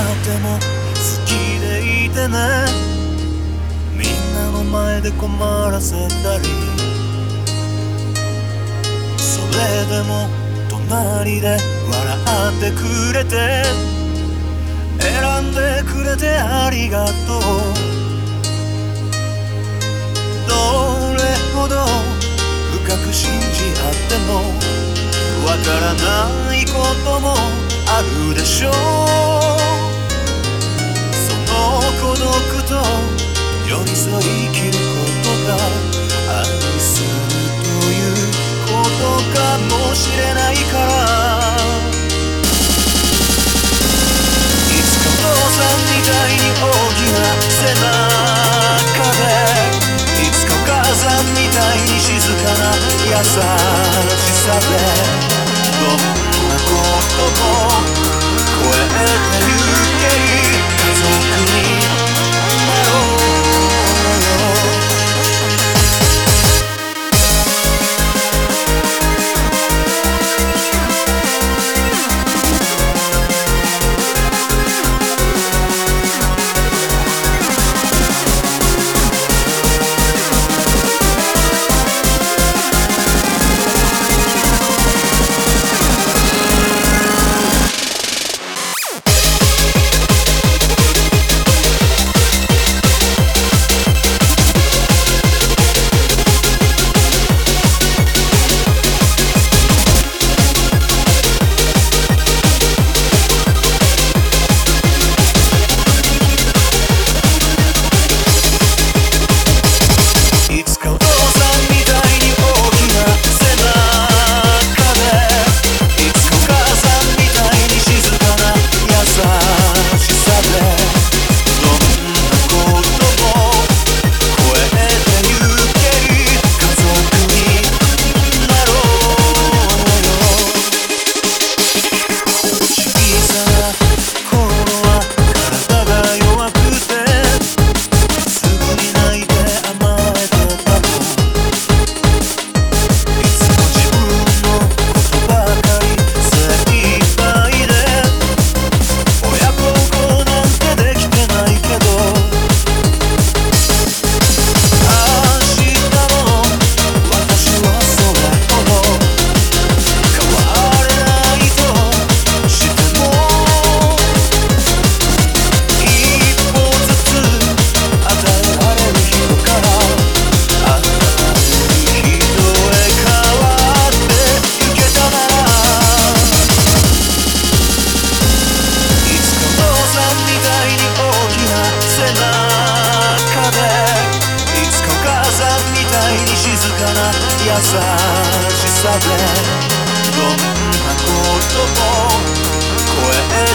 っても好きでいてね。みんなの前で困らせたり。それでも隣で笑ってくれて。選んでくれてありがとう。どれほど深く信じ合ってもわからないこともあるでしょう。僕と寄り添い生きる優しさで。どんなことも。超え